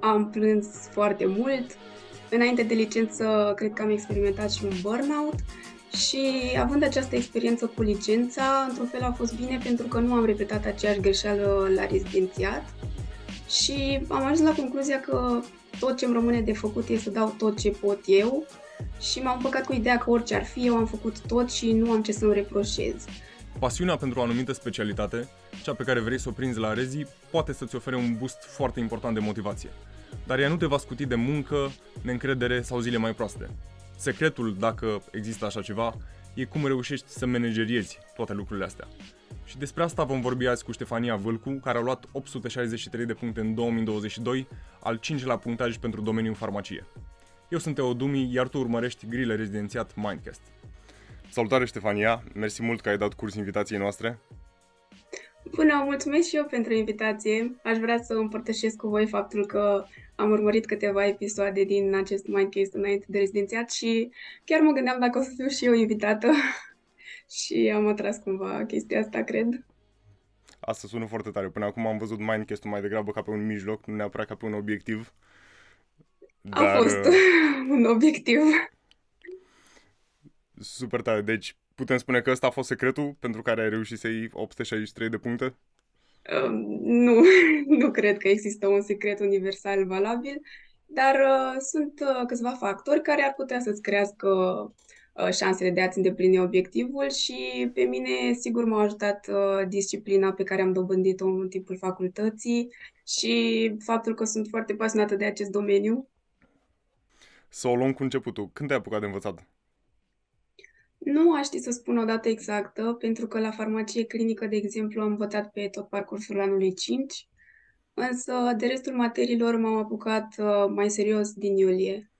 am plâns foarte mult. Înainte de licență, cred că am experimentat și un burnout și având această experiență cu licența, într-un fel a fost bine pentru că nu am repetat aceeași greșeală la rezidențiat și am ajuns la concluzia că tot ce îmi rămâne de făcut este să dau tot ce pot eu și m-am păcat cu ideea că orice ar fi, eu am făcut tot și nu am ce să-mi reproșez. Pasiunea pentru o anumită specialitate, cea pe care vrei să o prinzi la Rezi, poate să-ți ofere un boost foarte important de motivație. Dar ea nu te va scuti de muncă, neîncredere sau zile mai proaste. Secretul, dacă există așa ceva, e cum reușești să manageriezi toate lucrurile astea. Și despre asta vom vorbi azi cu Ștefania Vâlcu, care a luat 863 de puncte în 2022, al 5 la punctaj pentru domeniul farmacie. Eu sunt Teo Dumi, iar tu urmărești grile rezidențiat Mindcast. Salutare Ștefania, mersi mult că ai dat curs invitației noastre. Bună, mulțumesc și eu pentru invitație. Aș vrea să împărtășesc cu voi faptul că am urmărit câteva episoade din acest Mindcast înainte de rezidențiat și chiar mă gândeam dacă o să fiu și eu invitată și am atras cumva chestia asta, cred. Asta sună foarte tare. Până acum am văzut Mindcast-ul mai degrabă ca pe un mijloc, nu neapărat ca pe un obiectiv. Dar... A fost uh, un obiectiv. Super tare. Deci putem spune că ăsta a fost secretul pentru care ai reușit să iei 863 de puncte? Uh, nu, nu cred că există un secret universal valabil, dar uh, sunt uh, câțiva factori care ar putea să-ți crească uh, șansele de a-ți îndeplini obiectivul și pe mine sigur m-a ajutat uh, disciplina pe care am dobândit-o în timpul facultății și faptul că sunt foarte pasionată de acest domeniu. Să o luăm cu începutul. Când te-ai apucat de învățat? Nu aș ști să spun o dată exactă, pentru că la farmacie clinică, de exemplu, am învățat pe tot parcursul anului 5, însă de restul materiilor m-am apucat uh, mai serios din iulie.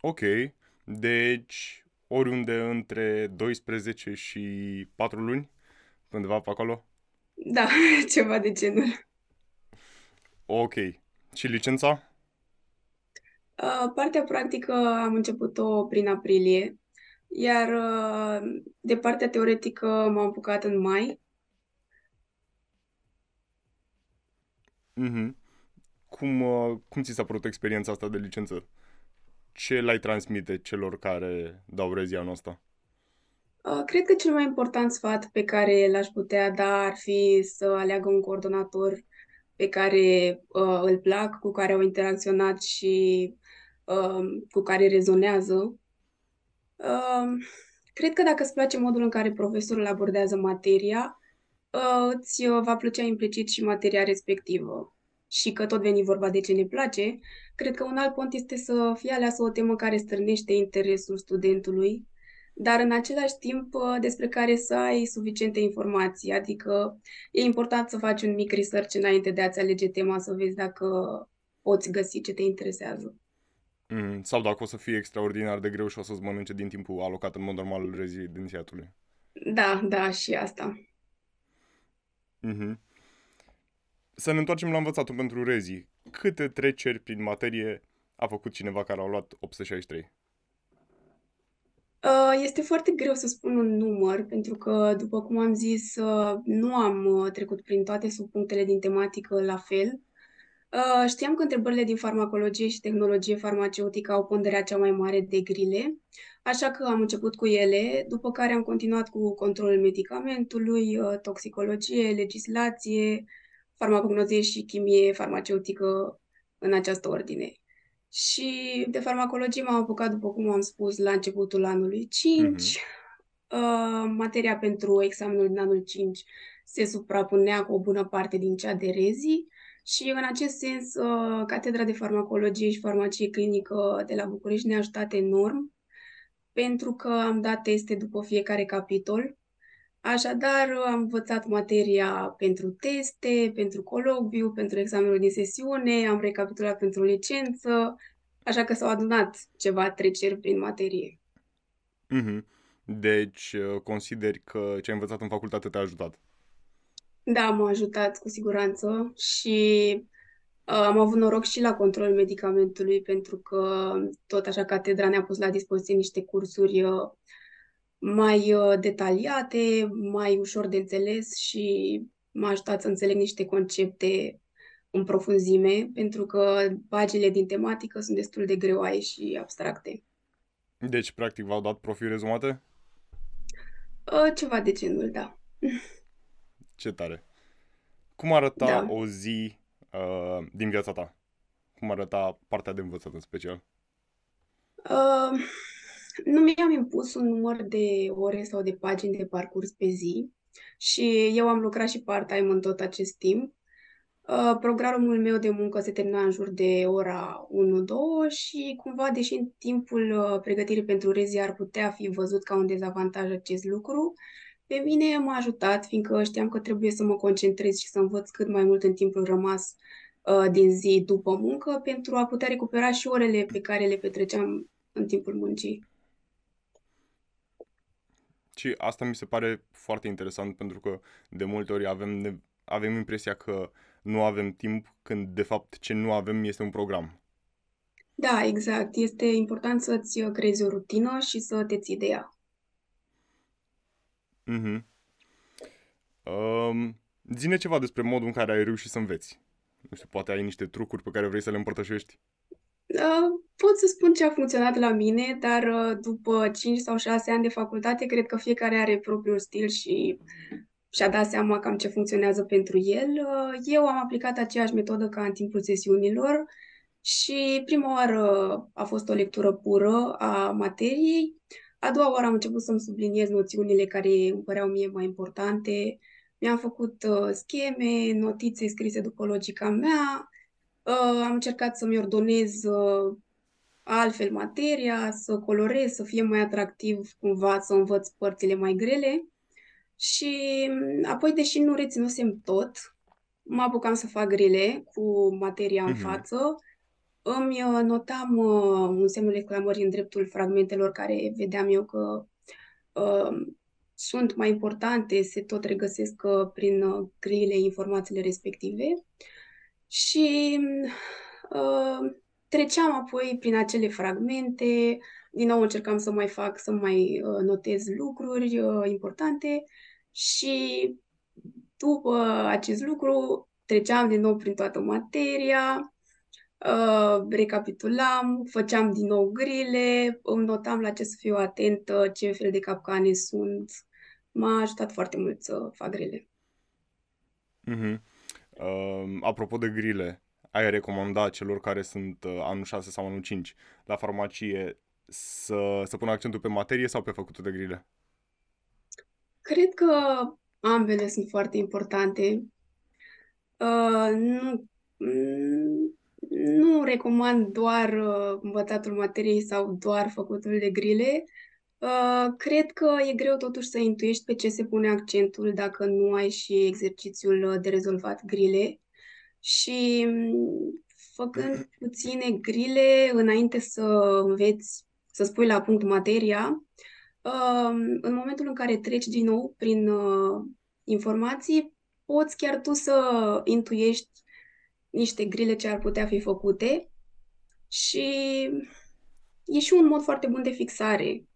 Ok, deci oriunde între 12 și 4 luni, undeva pe acolo? Da, ceva de genul. Ok. Și licența? Uh, partea practică am început-o prin aprilie, iar uh, de partea teoretică m-am apucat în mai. Mm-hmm. Cum, uh, cum ți s-a părut experiența asta de licență? Ce l-ai transmite celor care dau rezia noastră? Uh, cred că cel mai important sfat pe care l-aș putea da ar fi să aleagă un coordonator pe care uh, îl plac, cu care au interacționat și uh, cu care rezonează cred că dacă îți place modul în care profesorul abordează materia, uh, îți uh, va plăcea implicit și materia respectivă. Și că tot veni vorba de ce ne place, cred că un alt pont este să fie aleasă o temă care stârnește interesul studentului, dar în același timp uh, despre care să ai suficiente informații. Adică e important să faci un mic research înainte de a-ți alege tema, să vezi dacă poți găsi ce te interesează. Mm, sau dacă o să fie extraordinar de greu și o să-ți mănânce din timpul alocat în mod normal rezidențiatului. Da, da, și asta. Mm-hmm. Să ne întoarcem la învățatul pentru rezi. Câte treceri prin materie a făcut cineva care a luat 863? Uh, este foarte greu să spun un număr, pentru că, după cum am zis, uh, nu am uh, trecut prin toate subpunctele din tematică la fel. Uh, știam că întrebările din farmacologie și tehnologie farmaceutică au ponderea cea mai mare de grile, așa că am început cu ele, după care am continuat cu controlul medicamentului, uh, toxicologie, legislație, farmacognozie și chimie farmaceutică în această ordine. Și de farmacologie m-am apucat, după cum am spus, la începutul anului 5. Uh-huh. Uh, materia pentru examenul din anul 5 se suprapunea cu o bună parte din cea de rezi și în acest sens, uh, Catedra de Farmacologie și Farmacie Clinică de la București ne-a ajutat enorm, pentru că am dat teste după fiecare capitol. Așadar, am învățat materia pentru teste, pentru colocviu, pentru examenul din sesiune, am recapitulat pentru licență, așa că s-au adunat ceva treceri prin materie. Mm-hmm. Deci, uh, consideri că ce ai învățat în facultate te-a ajutat? Da, m-a ajutat cu siguranță și uh, am avut noroc și la controlul medicamentului pentru că tot așa catedra ne-a pus la dispoziție niște cursuri uh, mai uh, detaliate, mai ușor de înțeles și m-a ajutat să înțeleg niște concepte în profunzime, pentru că paginile din tematică sunt destul de greoaie și abstracte. Deci, practic, v-au dat profil rezumate? Uh, ceva de genul, da. Ce tare. Cum arăta Da. o zi uh, din viața ta? Cum arăta partea de învățat în special? Uh, nu mi-am impus un număr de ore sau de pagini de parcurs pe zi și eu am lucrat și part-time în tot acest timp. Uh, programul meu de muncă se termina în jur de ora 1-2 și cumva, deși în timpul uh, pregătirii pentru rezi ar putea fi văzut ca un dezavantaj acest lucru, pe mine m-a ajutat, fiindcă știam că trebuie să mă concentrez și să învăț cât mai mult în timpul rămas uh, din zi după muncă pentru a putea recupera și orele pe care le petreceam în timpul muncii. Și asta mi se pare foarte interesant pentru că de multe ori avem, ne- avem impresia că nu avem timp când de fapt ce nu avem este un program. Da, exact. Este important să-ți uh, creezi o rutină și să te ții de ea. Mhm. Um, zine ceva despre modul în care ai reușit să înveți. Nu știu, poate ai niște trucuri pe care vrei să le împărtășești. Uh, Pot să spun ce a funcționat la mine, dar uh, după 5 sau 6 ani de facultate, cred că fiecare are propriul stil și și-a dat seama cam ce funcționează pentru el. Uh, Eu am aplicat aceeași metodă ca în timpul sesiunilor și prima oară a fost o lectură pură a materiei, a doua oară am început să-mi subliniez noțiunile care îmi păreau mie mai importante. Mi-am făcut uh, scheme, notițe scrise după logica mea, uh, am încercat să-mi ordonez uh, altfel materia, să colorez, să fie mai atractiv cumva, să învăț părțile mai grele. Și m, apoi, deși nu reținusem tot, mă apucam să fac grile cu materia în Mhm. față. Îmi uh, notam uh, un semnul exclamării în dreptul fragmentelor care vedeam eu că uh, sunt mai importante, se tot regăsesc uh, prin uh, grile informațiile respective. Și uh, treceam apoi prin acele fragmente, din nou încercam să mai fac, să mai uh, notez lucruri uh, importante și după acest lucru treceam din nou prin toată materia, uh, recapitulam, făceam din nou grile, îmi notam la ce să fiu atentă, ce fel de capcane sunt. M-a ajutat foarte mult să fac grile. Mhm. Um, apropo de grile, ai recomanda celor care sunt uh, anul 6 sau anul 5 la farmacie să, să pună accentul pe materie sau pe făcutul de grile? Cred că ambele sunt foarte importante. Uh, nu, mm, nu recomand doar uh, învățatul materiei sau doar făcutul de grile. Uh, cred că e greu totuși să intuiești pe ce se pune accentul dacă nu ai și exercițiul uh, de rezolvat grile. Și mm, făcând puține grile înainte să înveți să spui la punct materia, uh, în momentul în care treci din nou prin uh, informații, poți chiar tu să intuiești niște grile ce ar putea fi făcute și e și un mod foarte bun de fixare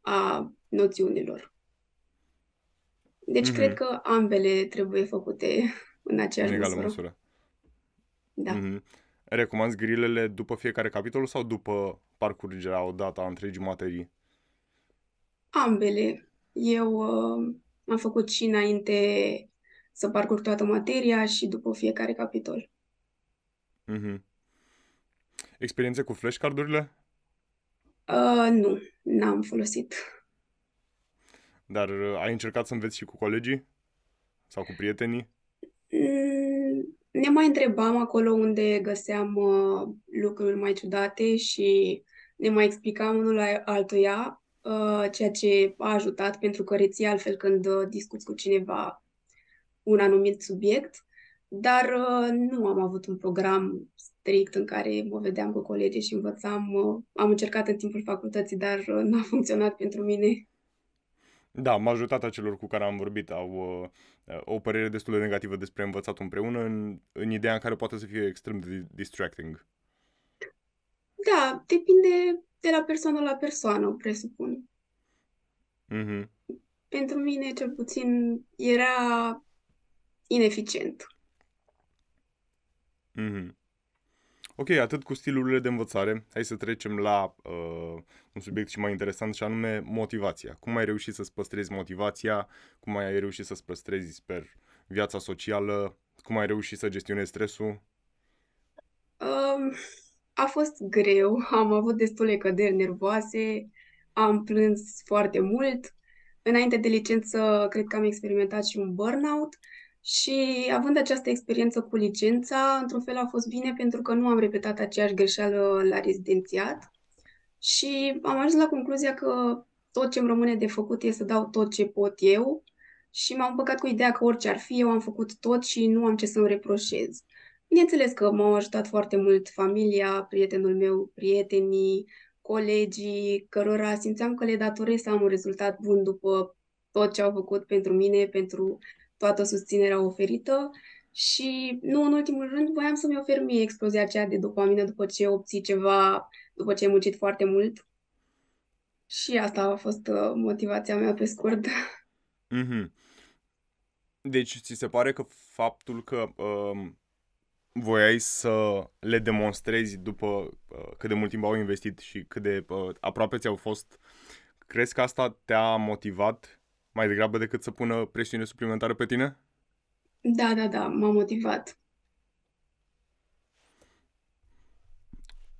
a noțiunilor. Deci cred Mhm. că ambele trebuie făcute în În aceeași egală măsură. măsură. Da. Mhm. Recomanzi grilele după fiecare capitol sau după parcurgerea odată a întregii materii? Ambele. Eu uh, am făcut și înainte să parcurg toată materia și după fiecare capitol. Mhm. Experiențe cu flashcardurile? Uh, nu, n-am folosit. Dar uh, ai încercat să înveți și cu colegii? Sau cu prietenii? Mm, Ne mai întrebam acolo unde găseam uh, lucruri mai ciudate și ne mai explicam unul la altuia, uh, ceea ce a ajutat pentru că reții altfel când uh, discuți cu cineva un anumit subiect, dar uh, nu am avut un program strict în care mă vedeam cu colegii și învățam. uh, Am încercat în timpul facultății, dar uh, n-a funcționat pentru mine. Da, majoritatea celor cu care am vorbit au uh, o părere destul de negativă despre învățatul împreună în, în ideea în care poate să fie extrem de distracting. Da, depinde de la persoană la persoană, presupun. Mhm. Pentru mine, cel puțin, era ineficient. Mm-hmm. Ok, atât cu stilurile de învățare. Hai să trecem la uh, un subiect și mai interesant și anume motivația. Cum ai reușit să-ți păstrezi motivația? Cum ai reușit să-ți păstrezi, sper, viața socială? Cum ai reușit să gestionezi stresul? Um, a fost greu, am avut destule căderi nervoase, am plâns foarte mult. Înainte de licență, cred că am experimentat și un burnout și având această experiență cu licența, într-un fel a fost bine pentru că nu am repetat aceeași greșeală la rezidențiat și am ajuns la concluzia că tot ce îmi rămâne de făcut e să dau tot ce pot eu și m-am păcat cu ideea că orice ar fi, eu am făcut tot și nu am ce să-mi reproșez. Bineînțeles că m-au ajutat foarte mult familia, prietenul meu, prietenii, colegii, cărora simțeam că le datorez să am un rezultat bun după tot ce au făcut pentru mine, pentru toată susținerea oferită și, nu în ultimul rând, voiam să-mi ofer mie explozia aceea de dopamină după ce obții ceva, după ce ai muncit foarte mult. Și asta a fost uh, motivația mea pe scurt. Mm-hmm. Deci, ți se pare că faptul că uh, voiai să le demonstrezi după uh, cât de mult timp au investit și cât de uh, aproape ți-au fost, crezi că asta te-a motivat mai degrabă decât să pună presiune suplimentară pe tine? Da, da, da, m-a motivat.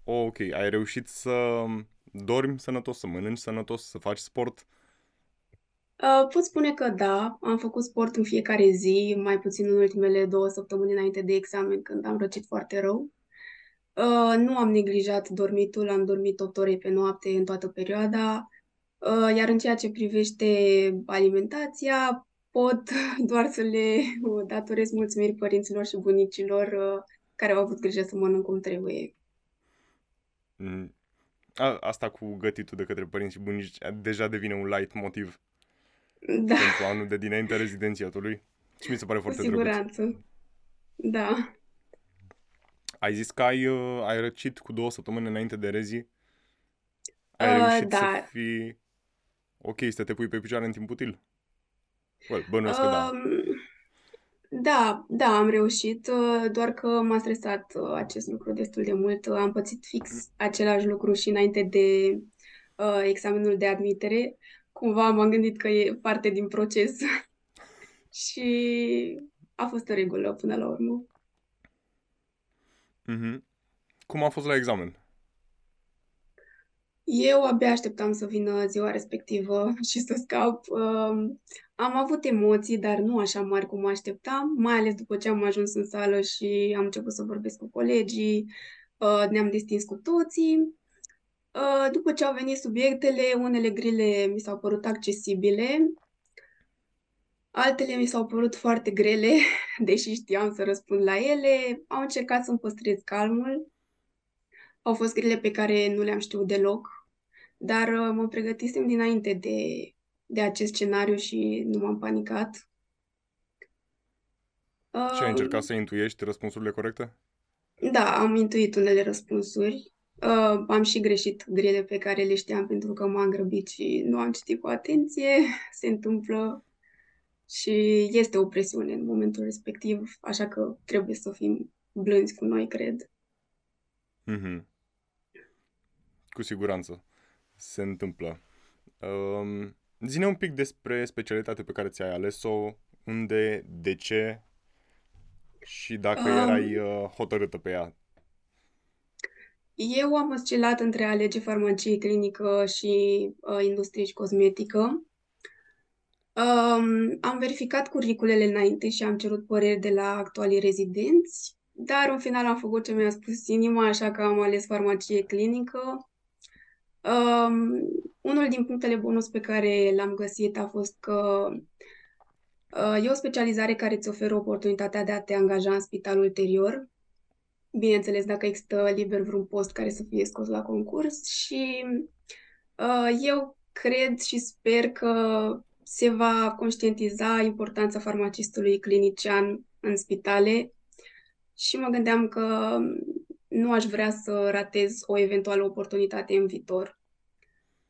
Oh, ok, ai reușit să dormi sănătos, să mănânci sănătos, să faci sport? Uh, pot spune că da, am făcut sport în fiecare zi, mai puțin în ultimele două săptămâni înainte de examen, când am răcit foarte rău. Uh, nu am neglijat dormitul, am dormit 8 ore pe noapte în toată perioada. Uh, iar în ceea ce privește alimentația, pot doar să le datorez mulțumiri părinților și bunicilor uh, care au avut grijă să mănânc cum trebuie. Mm. A, asta cu gătitul de către părinți și bunici deja devine un light motiv Da, pentru anul de dinaintea rezidențiatului. Și mi se pare cu foarte drăguț. siguranță. Da. Ai zis că ai, uh, ai răcit cu două săptămâni înainte de rezi. Ai Uh, reușit să da. fii ok, să te pui pe picioare în timp util? Well, bănuiesc că da. Um, da, da, am reușit, uh, doar că m-a stresat uh, acest lucru destul de mult. Uh, Am pățit fix același lucru și înainte de uh, examenul de admitere. Cumva m-am gândit că e parte din proces și a fost o regulă până la urmă. Mhm. Cum a fost la examen? Eu abia așteptam să vină ziua respectivă și să scap. Um, Am avut emoții, dar nu așa mari cum mă așteptam, mai ales după ce am ajuns în sală și am început să vorbesc cu colegii, uh, ne-am distins cu toții. Uh, După ce au venit subiectele, unele grile mi s-au părut accesibile, altele mi s-au părut foarte grele, deși știam să răspund la ele. Am încercat să-mi păstrez calmul. Au fost grile pe care nu le-am știut deloc, dar uh, mă pregătisem dinainte de, de acest scenariu și nu m-am panicat. Și ai încercat Uh, să intuiești răspunsurile corecte? Da, am intuit unele răspunsuri. Uh, am și greșit grele pe care le știam pentru că m-am grăbit și nu am citit cu atenție. Se întâmplă și este o presiune în momentul respectiv, așa că trebuie să fim blânzi cu noi, cred. Mhm. Cu siguranță. Se întâmplă. Um, zine un pic despre specialitatea pe care ți-ai ales-o, unde, de ce și dacă erai Um, uh, hotărâtă pe ea. eu am oscilat între a alege farmacie clinică și uh, industrie și cosmetică. Um, am verificat curriculele înainte și am cerut păreri de la actualii rezidenți, dar în final am făcut ce mi-a spus inima, așa că am ales farmacie clinică. Um, unul din punctele bonus pe care l-am găsit a fost că uh, e o specializare care îți oferă oportunitatea de a te angaja în spital ulterior, bineînțeles dacă există liber vreun post care să fie scos la concurs și uh, eu cred și sper că se va conștientiza importanța farmacistului clinician în spitale. Și mă gândeam că nu aș vrea să ratez o eventuală oportunitate în viitor.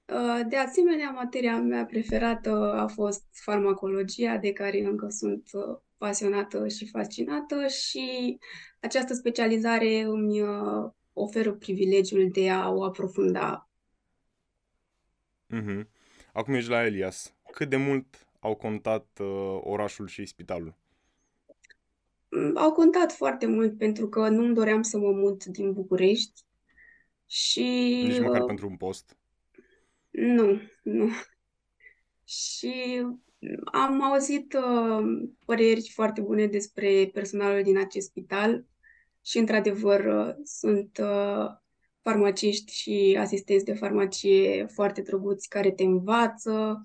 Uh, De asemenea, materia mea preferată a fost farmacologia, de care încă sunt uh, pasionată și fascinată și această specializare îmi uh, oferă privilegiul de a o aprofunda. Mm-hmm. Acum ești la Elias. Cât de mult au contat uh, orașul și spitalul? Mm, au contat foarte mult pentru că nu-mi doream să mă mut din București și... Nici măcar uh, pentru un post? Nu, nu. Și am auzit uh, păreri foarte bune despre personalul din acest spital și, într-adevăr, uh, sunt uh, farmaciști și asistenți de farmacie foarte drăguți care te învață.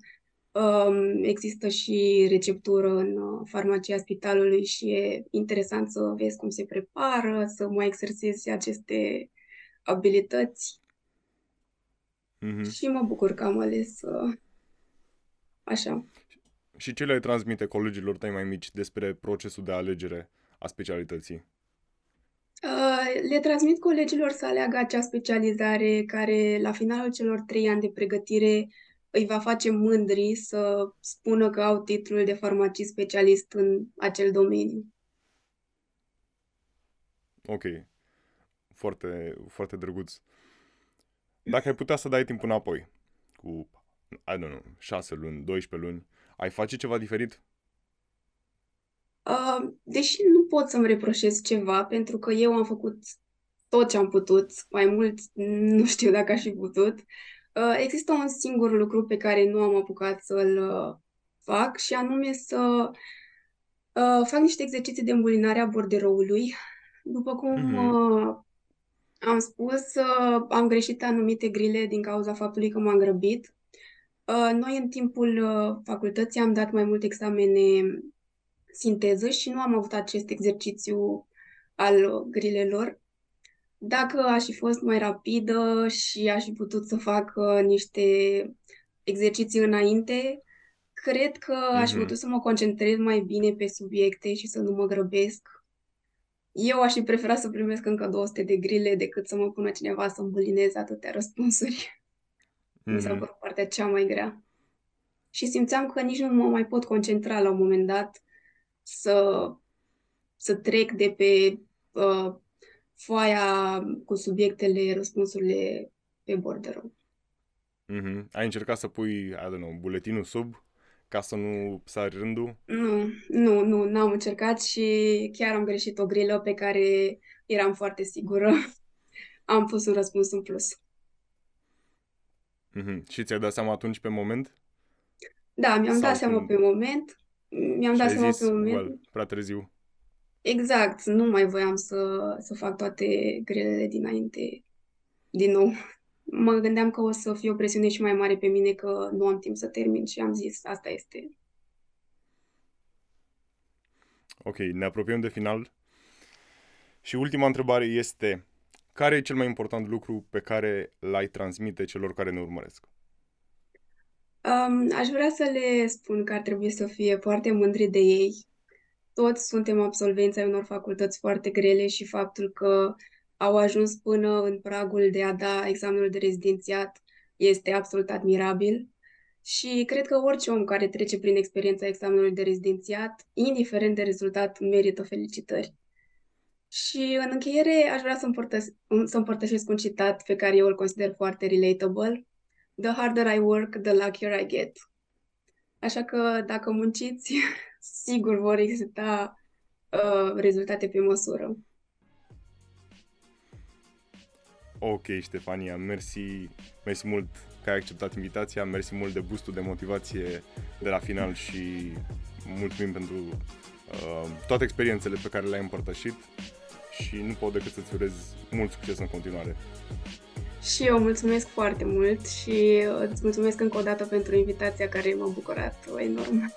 Um, există și receptură în uh, farmacia spitalului și e interesant să vezi cum se prepară, să mai exersezi aceste abilități. Mm-hmm. Și mă bucur că am ales uh, așa. Și ce le transmite colegilor tăi mai mici despre procesul de alegere a specialității? Uh, le transmit colegilor să aleagă acea specializare care, la finalul celor trei ani de pregătire, îi va face mândri să spună că au titlul de farmacist specialist în acel domeniu. Ok. Foarte, foarte drăguț. Dacă ai putea să dai timp înapoi, cu, I don't know, 6 luni, 12 luni, ai face ceva diferit? Uh, deși nu pot să-mi reproșez ceva, pentru că eu am făcut tot ce am putut, mai mult nu știu dacă aș fi putut, uh, există un singur lucru pe care nu am apucat să-l uh, fac și anume să uh, fac niște exerciții de îmbulinare a borderoului. După cum mm-hmm. am spus, am greșit anumite grile din cauza faptului că m-am grăbit. Noi, în timpul facultății, am dat mai multe examene sinteză și nu am avut acest exercițiu al grilelor. Dacă aș fi fost mai rapidă și aș fi putut să fac uh, niște exerciții înainte, cred că mm-hmm. aș fi mhm. putut să mă concentrez mai bine pe subiecte și să nu mă grăbesc. Eu aș fi preferat să primesc încă 200 de grile decât să mă pună cineva să îmbulinez atâtea răspunsuri. Mm-hmm. Mi s-a mhm. părut partea cea mai grea. Și simțeam că nici nu mă mai pot concentra la un moment dat să, să trec de pe uh, foaia cu subiectele, răspunsurile pe borderul. Mm-hmm. Ai încercat să pui, I don't know, buletinul sub ca să nu sari rândul? Nu, nu, nu, n-am încercat și chiar am greșit o grilă pe care eram foarte sigură. am pus un răspuns în plus. Mm-hmm. Și ți-ai dat seama atunci pe moment? Da, mi-am Sau dat seama pe moment mi-am dat seama pe moment. Well, prea târziu. Exact, nu mai voiam să, să fac toate grelele dinainte din nou. Mă gândeam că o să fie o presiune și mai mare pe mine, că nu am timp să termin și am zis, asta este. Ok, ne apropiem de final. Și ultima întrebare este, care e cel mai important lucru pe care l-ai transmite celor care ne urmăresc? Um, aș vrea să le spun că ar trebui să fie foarte mândri de ei. Toți suntem absolvenți ai unor facultăți foarte grele și faptul că au ajuns până în pragul de a da examenul de rezidențiat este absolut admirabil. Și cred că orice om care trece prin experiența examenului de rezidențiat, indiferent de rezultat, merită felicitări. Și în încheiere aș vrea să, împărtășesc, să împărtășesc un citat pe care eu îl consider foarte relatable the harder I work, the luckier I get. Așa că dacă munciți, sigur vor exista uh, rezultate pe măsură. Ok, Ștefania, mersi, mersi mult că ai acceptat invitația, mersi mult de boostul de motivație de la final și mulțumim pentru uh, toate experiențele pe care le-ai împărtășit și nu pot decât să-ți urez mult succes în continuare. Și eu mulțumesc foarte mult și îți mulțumesc încă o dată pentru invitația care m-a bucurat enorm.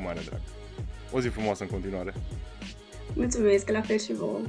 Cu mare drag. O zi frumoasă în continuare. Mulțumesc, la fel și vouă.